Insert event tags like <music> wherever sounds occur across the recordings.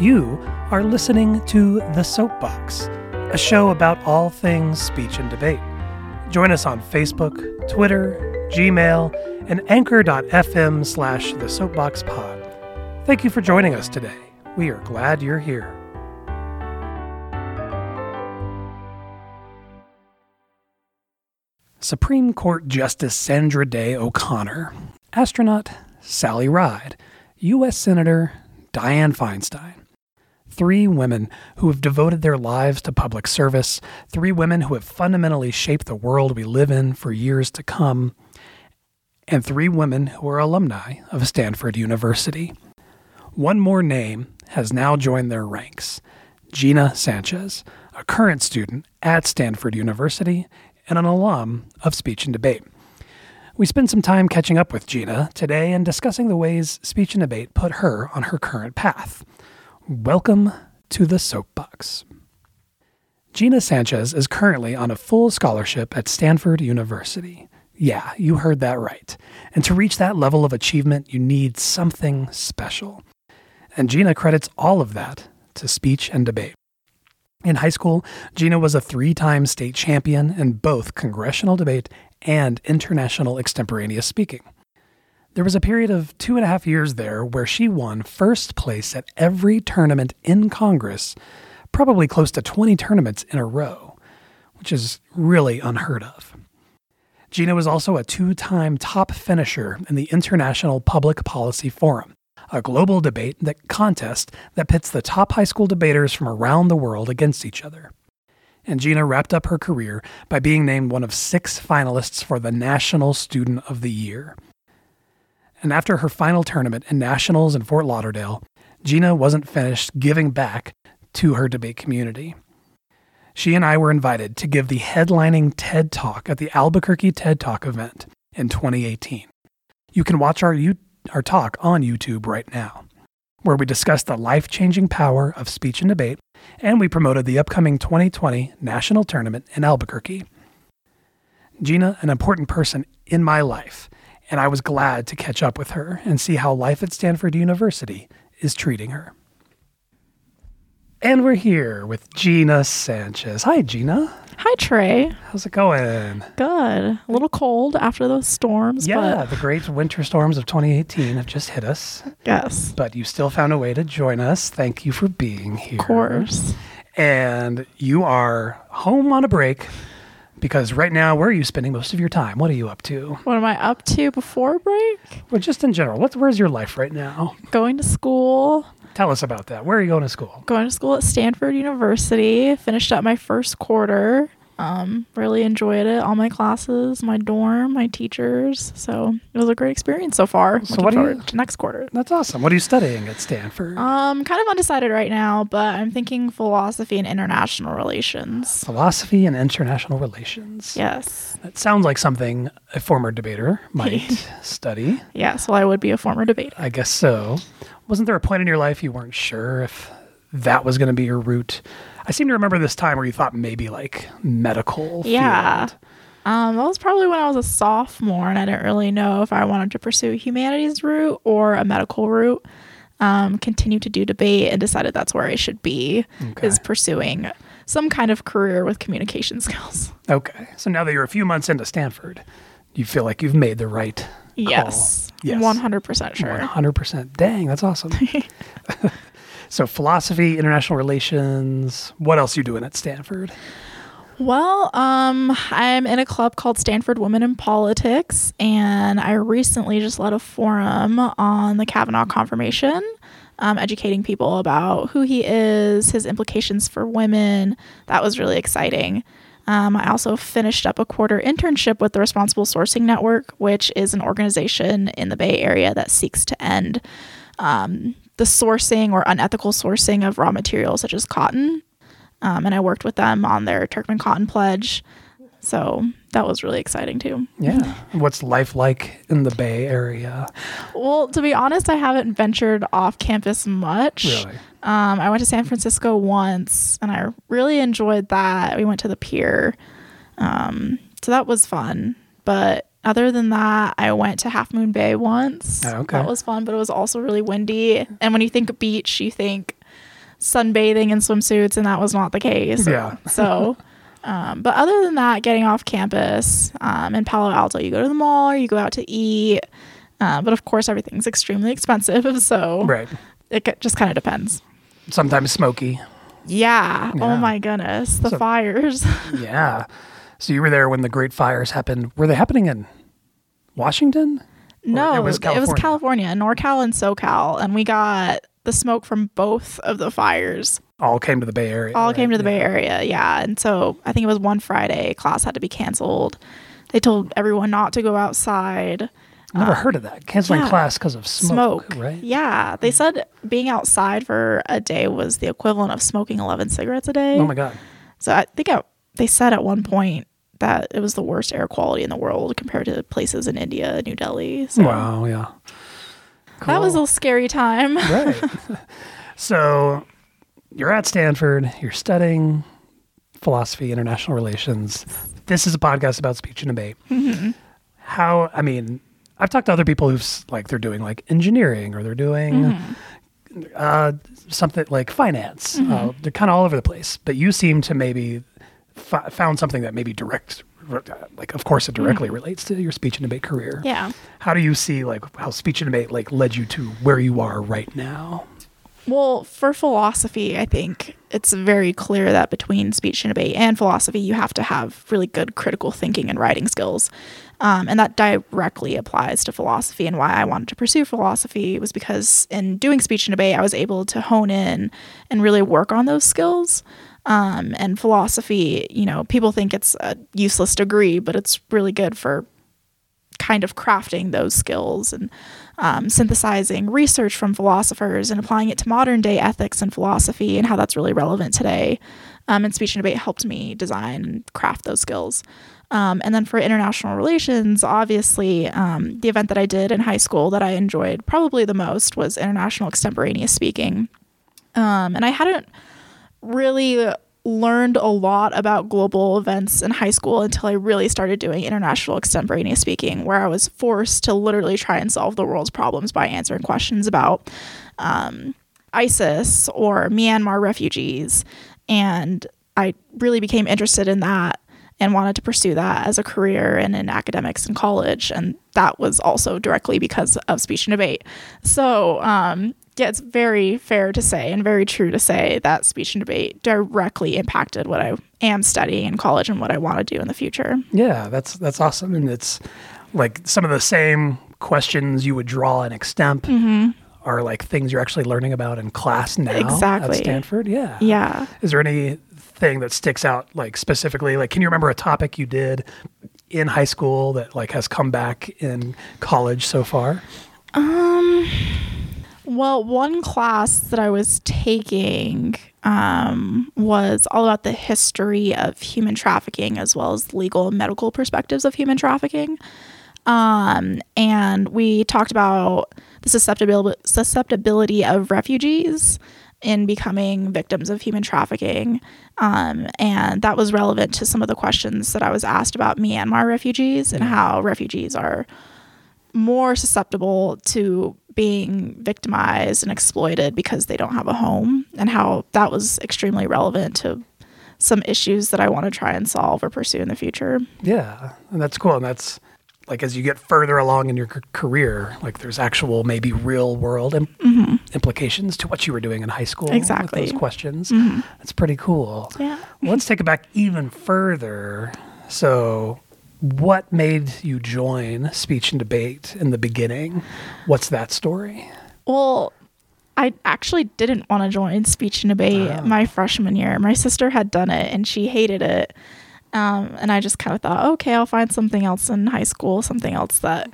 You are listening to The Soapbox, a show about all things speech and debate. Join us on Facebook, Twitter, Gmail, and anchor.fm slash the soapbox pod. Thank you for joining us today. We are glad you're here. Supreme Court Justice Sandra Day O'Connor, astronaut Sally Ride, U.S. Senator Dianne Feinstein. Three women who have devoted their lives to public service, three women who have fundamentally shaped the world we live in for years to come, and three women who are alumni of Stanford University. One more name has now joined their ranks Gina Sanchez, a current student at Stanford University and an alum of speech and debate. We spend some time catching up with Gina today and discussing the ways speech and debate put her on her current path. Welcome to the Soapbox. Gina Sanchez is currently on a full scholarship at Stanford University. Yeah, you heard that right. And to reach that level of achievement, you need something special. And Gina credits all of that to speech and debate. In high school, Gina was a three time state champion in both congressional debate and international extemporaneous speaking. There was a period of two and a half years there where she won first place at every tournament in Congress, probably close to 20 tournaments in a row, which is really unheard of. Gina was also a two time top finisher in the International Public Policy Forum, a global debate that contest that pits the top high school debaters from around the world against each other. And Gina wrapped up her career by being named one of six finalists for the National Student of the Year. And after her final tournament in nationals in Fort Lauderdale, Gina wasn't finished giving back to her debate community. She and I were invited to give the headlining TED Talk at the Albuquerque TED Talk event in 2018. You can watch our, U- our talk on YouTube right now, where we discussed the life changing power of speech and debate, and we promoted the upcoming 2020 national tournament in Albuquerque. Gina, an important person in my life, and I was glad to catch up with her and see how life at Stanford University is treating her. And we're here with Gina Sanchez. Hi, Gina. Hi, Trey. How's it going? Good. A little cold after those storms. Yeah, the great winter storms of 2018 have just hit us. Yes. But you still found a way to join us. Thank you for being here. Of course. And you are home on a break because right now, where are you spending most of your time? What are you up to? What am I up to before break? Well, just in general, what's where's your life right now? Going to school. Tell us about that. Where are you going to school? Going to school at Stanford University. Finished up my first quarter. Um, really enjoyed it. All my classes, my dorm, my teachers. So it was a great experience so far. So Looking what forward you- to next quarter? That's awesome. What are you studying at Stanford? Um, kind of undecided right now, but I'm thinking philosophy and international relations. Philosophy and international relations. Yes. That sounds like something a former debater might <laughs> study. Yes. Well, I would be a former debater. I guess so. Wasn't there a point in your life you weren't sure if that was going to be your route? I seem to remember this time where you thought maybe like medical. Yeah. field. Um, that was probably when I was a sophomore, and I didn't really know if I wanted to pursue a humanities route or a medical route. Um, continue to do debate and decided that's where I should be Okay. is pursuing some kind of career with communication <laughs> skills. Okay. So now that you're a few months into Stanford, you feel like you've made the right call. Yes, Yes. one hundred percent sure. 100%. Dang, that's awesome. <laughs> so philosophy, international relations. What else are you doing at Stanford? Well, um, I'm in a club called Stanford Women in Politics, and I recently just led a forum on the Kavanaugh confirmation, um, educating people about who he is, his implications for women. That was really exciting. Um, I also finished up a quarter internship with the Responsible Sourcing Network, which is an organization in the Bay Area that seeks to end um, the sourcing or unethical sourcing of raw materials such as cotton um, and I worked with them on their Turkmen Cotton Pledge. So that was really exciting too. Yeah. What's life like in the Bay Area? Well, to be honest, I haven't ventured off campus much. Really? Um, I went to San Francisco once, and I really enjoyed that. We went to the pier, um, so that was fun. But other than that, I went to Half Moon Bay once. Oh, okay. That was fun, but it was also really windy. And when you think beach, you think sunbathing in swimsuits, and that was not the case. Yeah. So, <laughs> um, but other than that, getting off campus um, in Palo Alto, you go to the mall or you go out to eat. Uh, but of course, everything's extremely expensive. <laughs> So Right. it just kind of depends. Sometimes smoky. Yeah. Yeah. Oh my goodness. The So- fires. <laughs> Yeah. So you were there when the great fires happened. Were they happening in Washington? no, it was California. California, NorCal and SoCal. And we got the smoke from both of the fires. All came to the Bay Area. all right? came to the Yeah. Bay Area. Yeah. And so I think it was one Friday, class had to be canceled. They told everyone not to go outside. Never uh, heard of that. Canceling yeah. class because of smoke, Smoke. right? Yeah. They said being outside for a day was the equivalent of smoking 11 cigarettes a day. Oh my god. So I think I, they said at one point that it was the worst air quality in the world compared to places in India, New Delhi. So Wow. Yeah. that was Cool. a scary time. <laughs> right. so you're at Stanford. You're studying philosophy, international relations. This is a podcast about speech and debate. Mm-hmm. How? I mean, I've talked to other people who've like they're doing like engineering or they're doing. Mm-hmm. Uh, something like finance. Uh, they're kind of all over the place. But you seem to maybe f- found something that maybe direct, like of course it directly relates to your speech and debate career. Yeah. How do you see like how speech and debate like led you to where you are right now? Well, for philosophy, I think it's very clear that between speech and debate and philosophy, you have to have really good critical thinking and writing skills. Um, and that directly applies to philosophy. And why I wanted to pursue philosophy was because in doing speech and debate, I was able to hone in and really work on those skills. Um, and philosophy, you know, people think it's a useless degree, but it's really good for kind of crafting those skills and um, synthesizing research from philosophers and applying it to modern day ethics and philosophy and how that's really relevant today. Um, and speech and debate helped me design and craft those skills. Um, and then for international relations, obviously, um, the event that I did in high school that I enjoyed probably the most was international extemporaneous speaking. Um, and I hadn't really learned a lot about global events in high school until I really started doing international extemporaneous speaking, where I was forced to literally try and solve the world's problems by answering questions about um, ISIS or Myanmar refugees. And I really became interested in that and wanted to pursue that as a career and in academics in college. And that was also directly because of speech and debate. So, um, yeah, it's very fair to say and very true to say that speech and debate directly impacted what I am studying in college and what I want to do in the future. Yeah, that's that's awesome, and it's like some of the same questions you would draw in extemp mm-hmm. are like things you're actually learning about in class now Exactly. at Stanford. Yeah. Yeah. Is there anything that sticks out like specifically? Like, can you remember a topic you did in high school that like has come back in college so far? Um, Well, one class that I was taking um, was all about the history of human trafficking as well as legal and medical perspectives of human trafficking. Um, and we talked about the susceptibility, susceptibility of refugees in becoming victims of human trafficking. Um, and that was relevant to some of the questions that I was asked about Myanmar refugees and how refugees are more susceptible to being victimized and exploited because they don't have a home, and how that was extremely relevant to some issues that I want to try and solve or pursue in the future. Yeah, and that's cool. And that's like as you get further along in your c- career, like there's actual maybe real world Im- mm-hmm. implications to what you were doing in high school. with Exactly. those questions. Mm-hmm. That's pretty cool. Yeah. Let's take it back even further. So, what made you join speech and debate in the beginning? What's that story? Well, I actually didn't want to join speech and debate my freshman year. My sister had done it and she hated it. Um, and I just kind of thought, okay, I'll find something else in high school, something else that,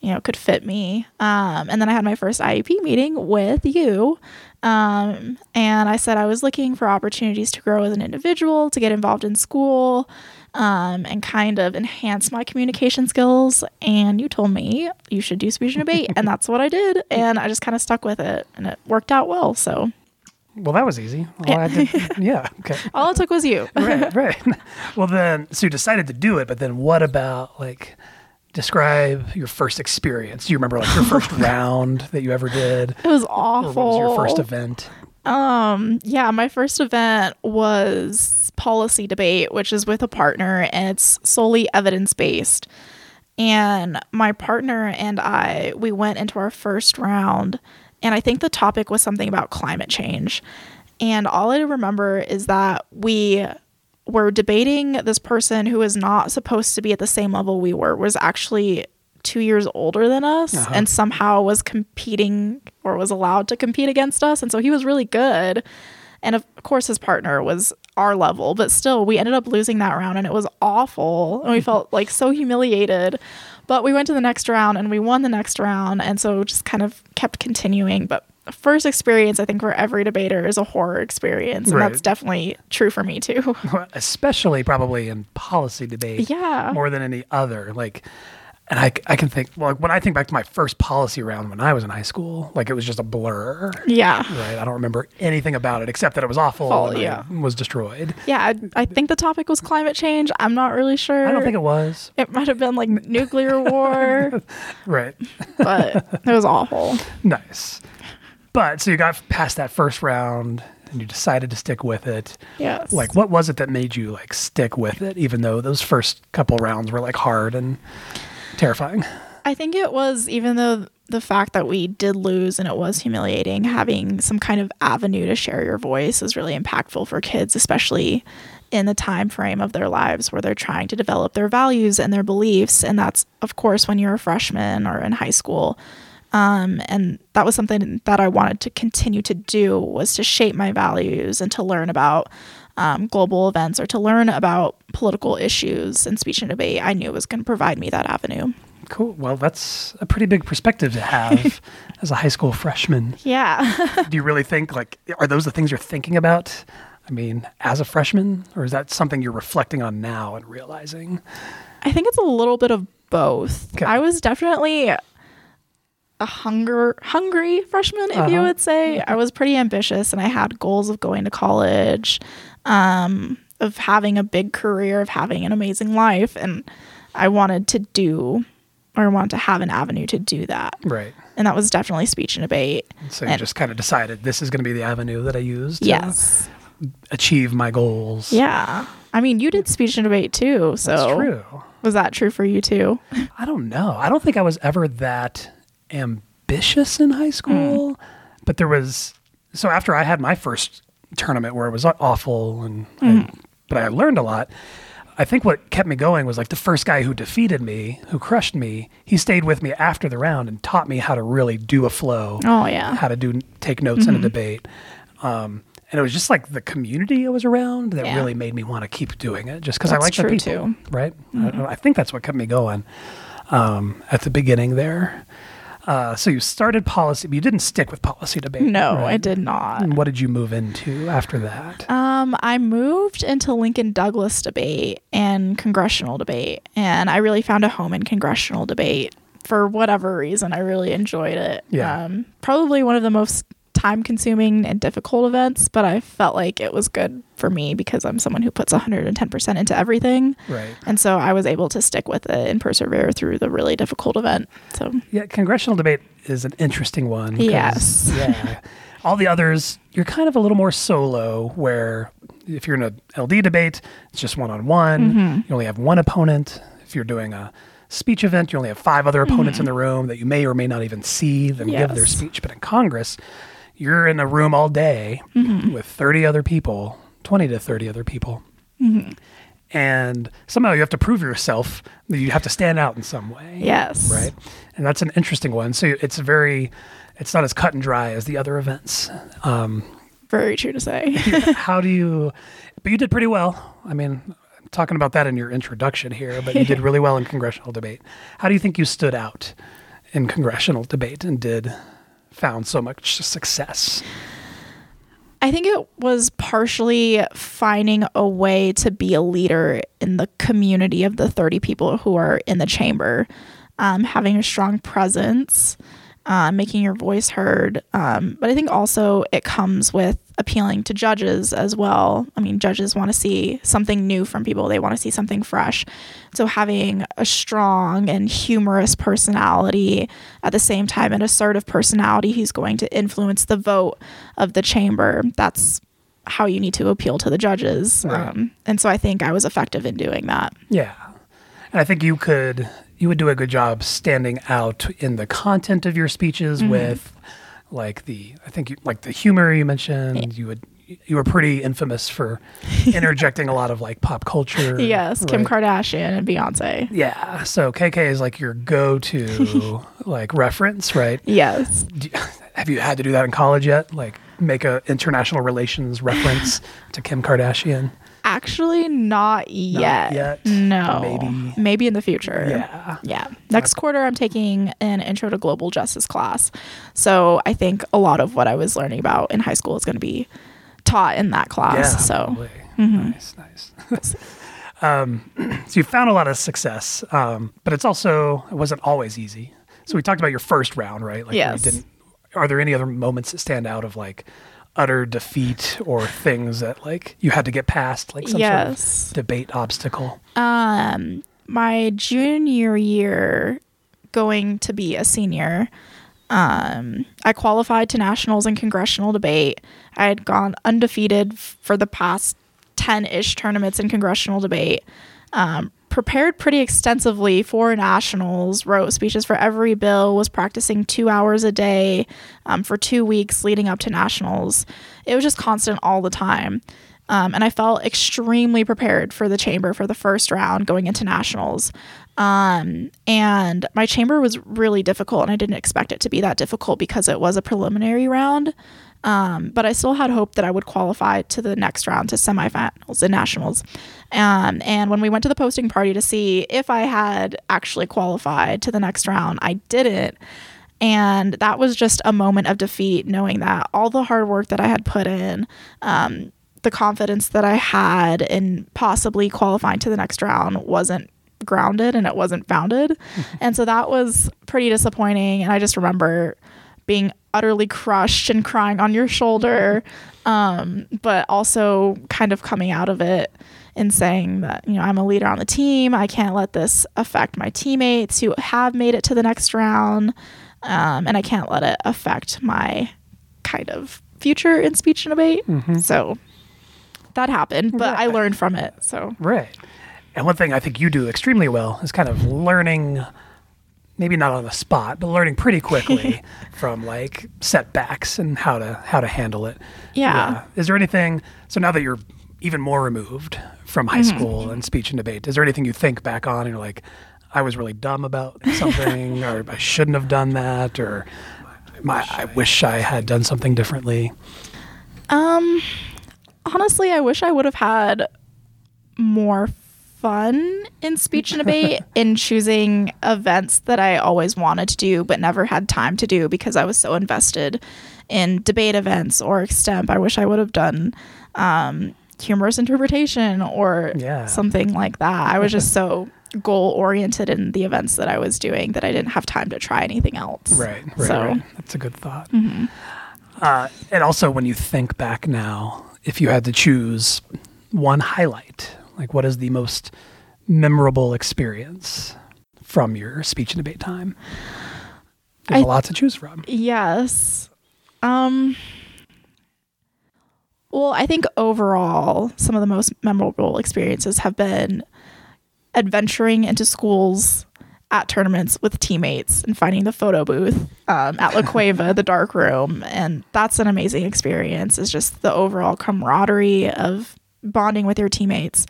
you know, could fit me. Um, and then I had my first IEP meeting with you. Um, and I said I was looking for opportunities to grow as an individual, to get involved in school, um, and kind of enhance my communication skills. And you told me you should do speech and debate, and that's what I did. And I just kind of stuck with it, and it worked out well. So Well, that was easy. All had to- yeah. Okay. all it took was you. <laughs> right, right. <laughs> Well, then, so you decided to do it, but then what about like describe your first experience? Do you remember like your <laughs> first round that you ever did? It was Or awful. what was your first event? Um, yeah, my first event was policy debate, which is with a partner and it's solely evidence based. And my partner and I, we went into our first round, and I think the topic was something about climate change. And all I remember is that we were debating this person who was not supposed to be at the same level we were, was actually two years older than us Uh-huh. and somehow was competing or was allowed to compete against us. And so he was really good. And of course, his partner was our level, but still, we ended up losing that round and it was awful. And we <laughs> felt like so humiliated. But we went to the next round and we won the next round. And so just kind of kept continuing. But first experience, I think, for every debater is a horror experience. And Right. that's definitely true for me too. <laughs> especially probably in policy debate Yeah. more than any other like and I, I can think well when i think back to my first policy round when i was in high school like it was just a blur yeah. right i don't remember anything about it except that it was awful Oh, and I yeah. was destroyed Yeah. I, I think the topic was climate change. I'm not really sure. i don't think it was it might have been like nuclear war, <laughs> right but it was awful. nice but so you got past that first round and you decided to stick with it Yes. like what was it that made you like stick with it even though those first couple rounds were like hard and terrifying I think it was even though the fact that we did lose and it was humiliating, having some kind of avenue to share your voice is really impactful for kids, especially in the time frame of their lives where they're trying to develop their values and their beliefs. And that's of course when you're a freshman or in high school. Um, and that was something that I wanted to continue to do was to shape my values and to learn about um, global events or to learn about political issues and speech and debate. I knew it was going to provide me that avenue. Cool. Well, that's a pretty big perspective to have <laughs> as a high school freshman. Yeah. <laughs> Do you really think like are those the things you're thinking about? I mean, as a freshman, or is that something you're reflecting on now and realizing? I think it's a little bit of both. Okay. I was definitely a hunger hungry freshman, if you Uh-huh. would say. I was pretty ambitious and I had goals of going to college, um, of having a big career, of having an amazing life, and I wanted to do or wanted to have an avenue to do that. Right. And that was definitely speech and debate. So you And- just kind of decided this is going to be the avenue that I use to Yes. achieve my goals. Yeah. I mean, you did speech and debate too. So That's true. was that true for you too? I don't know. I don't think I was ever that ambitious in high school, but there was. So after I had my first tournament where it was awful, and I, but I learned a lot. I think what kept me going was like the first guy who defeated me, who crushed me. He stayed with me after the round and taught me how to really do a flow, Oh yeah. how to do take notes in a debate. Um, and it was just like the community I was around that Yeah. really made me want to keep doing it, just because I like the people, too. right? I, I think that's what kept me going um, at the beginning there. Uh, so you started policy, but you didn't stick with policy debate. No, right? I did not. And what did you move into after that? Um, I moved into Lincoln Douglas debate and congressional debate, and I really found a home in congressional debate for whatever reason. I really enjoyed it. Yeah. Um, probably one of the most time consuming and difficult events, but I felt like it was good for me because I'm someone who puts 110% into everything. right. And so I was able to stick with it and persevere through the really difficult event. So, Yeah, congressional debate is an interesting one. Yes. Yeah. All the others, you're kind of a little more solo, where if you're in a LD debate, it's just one on one. You only have one opponent. If you're doing a speech event, you only have five other opponents mm-hmm. in the room that you may or may not even see them give their speech. But in Congress, you're in a room all day with 30 other people, 20 to 30 other people. And somehow you have to prove yourself. You have to stand out in some way yes. right? And that's an interesting one. So it's very, it's not as cut and dry as the other events. Um, Very true to say. <laughs> <laughs> how do you? But you did pretty well. I mean, I'm talking about that in your introduction here, but you did really well in congressional debate. How do you think you stood out in congressional debate and did found so much success? I think it was partially finding a way to be a leader in the community of the 30 people who are in the chamber, um, having a strong presence, uh, making your voice heard. Um, but I think also it comes with appealing to judges as well. I mean, judges want to see something new from people, they want to see something fresh. So having a strong and humorous personality at the same time, an assertive personality who's going to influence the vote of the chamber, that's how you need to appeal to the judges. Right. Um, and so I think I was effective in doing that. Yeah. And I think you could you would do a good job standing out in the content of your speeches Mm-hmm. with like the I think you like the humor you mentioned. You would you were pretty infamous for <laughs> interjecting a lot of like pop culture. Yes, Kim? Kardashian and Beyonce. Yeah. So KK is like your go-to <laughs> like reference, right? Yes. Have you had to do that in college yet? Like make a international relations reference <laughs> to Kim Kardashian? Actually, not yet. yet. No. Maybe. Maybe in the future. Yeah. Yeah. Next quarter, I'm taking an intro to global justice class. So I think a lot of what I was learning about in high school is going to be taught in that class. so probably. nice, nice. <laughs> um, <clears throat> so you found a lot of success, um, but it's also it wasn't always easy. So we talked about your first round, right? Like Yes. didn't. Are there any other moments that stand out of like utter defeat or things that like you had to get past, like some Yes. sort of debate obstacle? um, my junior year, going to be a senior, um, I qualified to nationals and congressional debate. I had gone undefeated for the past 10 ish tournaments in congressional debate. Um, prepared pretty extensively for nationals, wrote speeches for every bill, was practicing two hours a day um, for two weeks leading up to nationals. It was just constant all the time. Um, and I felt extremely prepared for the chamber for the first round going into nationals. Um, and my chamber was really difficult, and I didn't expect it to be that difficult because it was a preliminary round. Um, but I still had hope that I would qualify to the next round to semifinals and nationals. Um, and when we went to the posting party to see if I had actually qualified to the next round, I didn't. And that was just a moment of defeat, knowing that all the hard work that I had put in, um, the confidence that I had in possibly qualifying to the next round wasn't grounded and it wasn't founded. <laughs> and so that was pretty disappointing. And I just remember being utterly crushed and crying on your shoulder, um, but also kind of coming out of it and saying that, you know, I'm a leader on the team. I can't let this affect my teammates who have made it to the next round. Um, and I can't let it affect my kind of future in speech and debate. So that happened, but I learned from it. So Right. And one thing I think you do extremely well is kind of learning, maybe not on the spot, but learning pretty quickly <laughs> from like setbacks and how to how to handle it. Yeah. Is there anything? So now that you're even more removed from high Mm-hmm. school and speech and debate, is there anything you think back on and you're like, I was really dumb about <laughs> something, or I shouldn't have done that, or my, I wish I had done something differently. Um, honestly, I wish I would have had more fun in speech and debate <laughs> in choosing events that I always wanted to do but never had time to do because I was so invested in debate events or extemp. I wish I would have done um, humorous interpretation or Yeah. something like that. I was just <laughs> so goal oriented in the events that I was doing that I didn't have time to try anything else. Right, right, So- right. That's a good thought. Uh, and also, when you think back now, if you had to choose one highlight, like what is the most memorable experience from your speech and debate time? There's a I- lot to choose from. Yes. Um well, I think overall some of the most memorable experiences have been adventuring into schools at tournaments with teammates and finding the photo booth um, at La Cueva, the dark room. And that's an amazing experience. It's just the overall camaraderie of bonding with your teammates.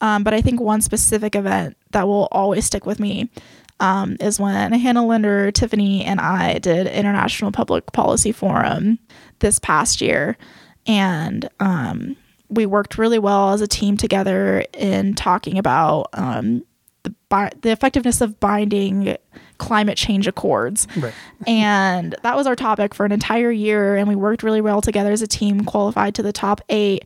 Um, but I think one specific event that will always stick with me um, is when Hannah Linder, Tiffany, and I did International Public Policy Forum this past year. And um, we worked really well as a team together in talking about um, the, bi- the effectiveness of binding climate change accords. Right. And that was our topic for an entire year. And we worked really well together as a team, qualified to the top eight.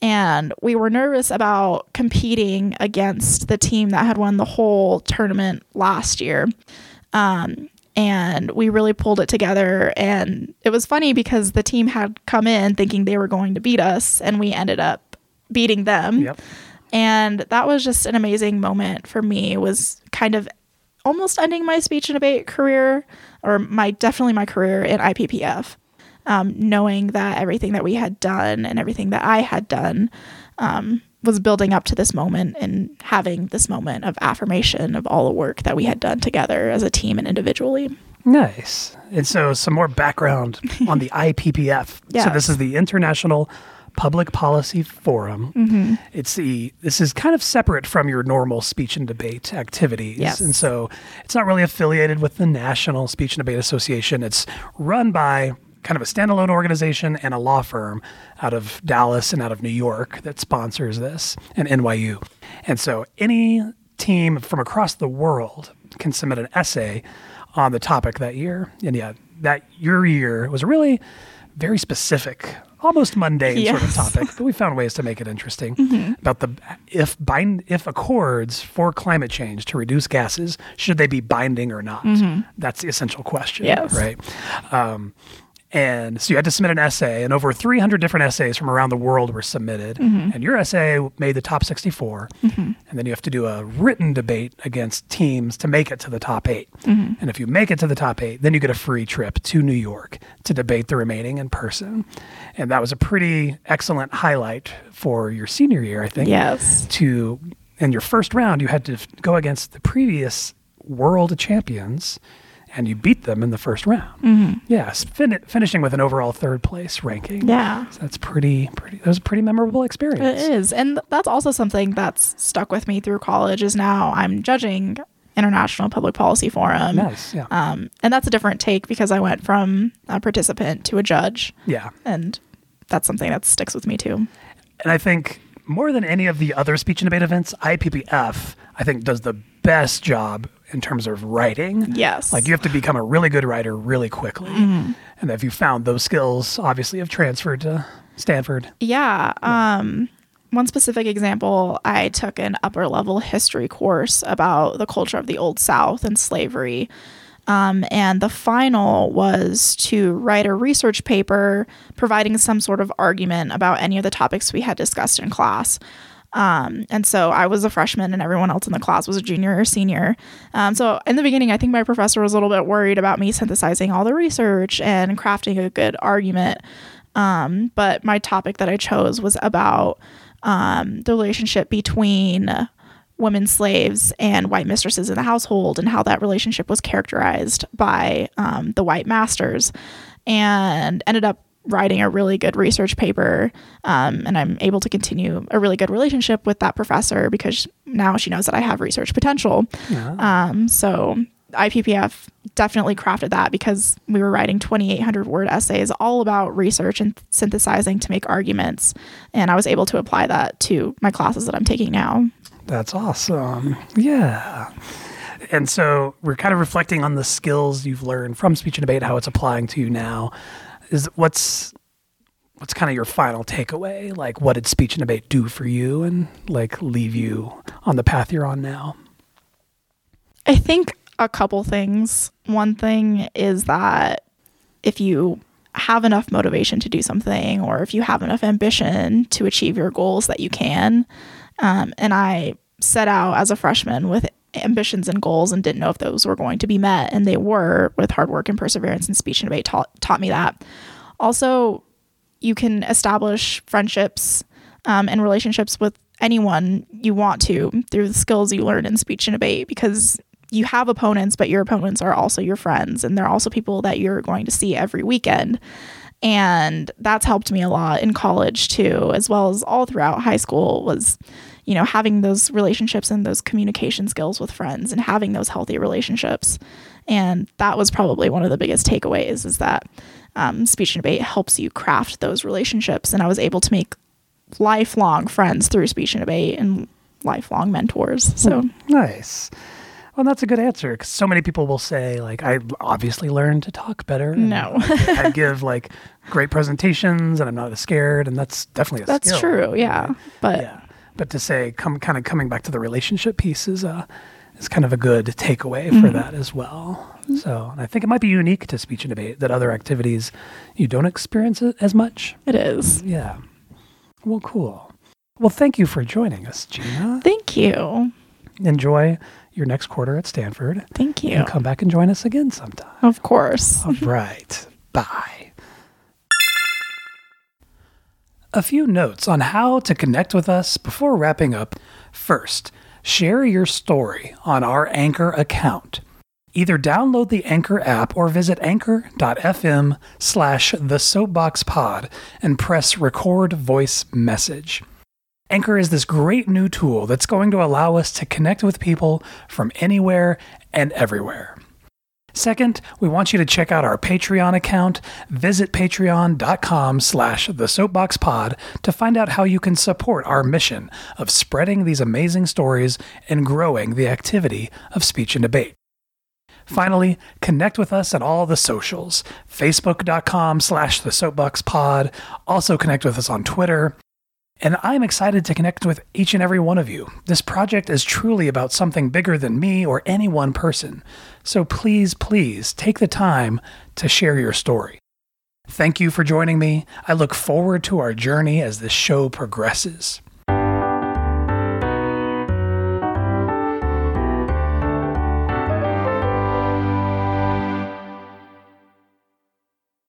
And we were nervous about competing against the team that had won the whole tournament last year. Um, and we really pulled it together. And it was funny because the team had come in thinking they were going to beat us, and we ended up beating them. Yep. And that was just an amazing moment for me. It was kind of almost ending my speech and debate career, or my definitely my career in IPPF. Um, knowing that everything that we had done and everything that I had done um, was building up to this moment and having this moment of affirmation of all the work that we had done together as a team and individually. Nice. And so, some more background on the <laughs> IPPF. So, this is the International Public Policy Forum. Mm-hmm. It's the this is kind of separate from your normal speech and debate activities, Yes. and so it's not really affiliated with the National Speech and Debate Association. It's run by kind of a standalone organization and a law firm out of Dallas and out of New York that sponsors this, and NYU. And so, any team from across the world can submit an essay on the topic that year. And yeah, that your year was really very specific, almost mundane sort of topic, but we found ways to make it interesting about the if bind if accords for climate change to reduce gases should they be binding or not? That's the essential question, Yes. right? Um, and so you had to submit an essay, and over 300 different essays from around the world were submitted. Mm-hmm. And your essay made the top 64. Mm-hmm. And then you have to do a written debate against teams to make it to the top 8 mm-hmm. And if you make it to the top eight, then you get a free trip to New York to debate the remaining in person. And that was a pretty excellent highlight for your senior year, I think Yes. to in your first round you had to go against the previous world champions and you beat them in the first round Mm-hmm. yes fin- finishing with an overall third place ranking Yeah. so that's pretty pretty that was a pretty memorable experience It is. And that's also something that's stuck with me through college is now I'm judging International Public Policy Forum. nice yeah Um, and that's a different take because I went from a participant to a judge. yeah And that's something that sticks with me too. and i think more than any of the other speech and debate events ippf i think does the best job in terms of writing Yes. Like you have to become a really good writer really quickly. Mm-hmm. And if you found those skills, obviously have transferred to Stanford. Yeah. Um, one specific example, I took an upper level history course about the culture of the Old South and slavery. Um, and the final was to write a research paper providing some sort of argument about any of the topics we had discussed in class. Um, and so I was a freshman, and everyone else in the class was a junior or senior. Um, so in the beginning, I think my professor was a little bit worried about me synthesizing all the research and crafting a good argument. Um, but my topic that I chose was about um, the relationship between women slaves and white mistresses in the household and how that relationship was characterized by um, the white masters and ended up writing a really good research paper um, and i'm able to continue a really good relationship with that professor because now she knows that i have research potential um, so ippf definitely crafted that because we were writing 2800 word essays all about research and synthesizing to make arguments and i was able to apply that to my classes that i'm taking now That's awesome. Yeah. And so we're kind of reflecting on the skills you've learned from speech and debate, how it's applying to you now. Is what's what's kind of your final takeaway? Like what did speech and debate do for you and like leave you on the path you're on now? I think a couple things. One thing is that if you have enough motivation to do something, or if you have enough ambition to achieve your goals, that you can. Um, and I set out as a freshman with ambitions and goals and didn't know if those were going to be met, and they were with hard work and perseverance. And speech and debate taught taught me that. Also, you can establish friendships um, and relationships with anyone you want to through the skills you learn in speech and debate because you have opponents, but your opponents are also your friends, and they're also people that you're going to see every weekend. And that's helped me a lot in college too, as well as all throughout high school was, you know, having those relationships and those communication skills with friends and having those healthy relationships. And that was probably one of the biggest takeaways is that um, speech and debate helps you craft those relationships. And I was able to make lifelong friends through speech and debate and lifelong mentors. So Nice. Well, that's a good answer because so many people will say, like, I obviously learned to talk better. No. I, <laughs> give like great presentations and I'm not as scared. And that's definitely a that's skill. true. Yeah. But Yeah. But to say, come kind of coming back to the relationship piece is, uh, is kind of a good takeaway for that as well. So, and I think it might be unique to speech and debate that other activities you don't experience it as much. It is. Yeah. Well, cool. Well, thank you for joining us, Gina. Thank you. Enjoy your next quarter at Stanford. Thank you. And come back and join us again sometime. Of course. All right. Bye. A few notes on how to connect with us before wrapping up. First, share your story on our Anchor account. Either download the Anchor app or visit anchor.fm slash the soapbox pod and press record voice message. Anchor is this great new tool that's going to allow us to connect with people from anywhere and everywhere. Second, we want you to check out our Patreon account. Visit patreon.com slash the soapboxpod to find out how you can support our mission of spreading these amazing stories and growing the activity of speech and debate. Finally, connect with us on all the socials, facebook.com slash the soapboxpod. Also connect with us on Twitter, and I'm excited to connect with each and every one of you. This project is truly about something bigger than me or any one person. So please, please take the time to share your story. Thank you for joining me. I look forward to our journey as this show progresses.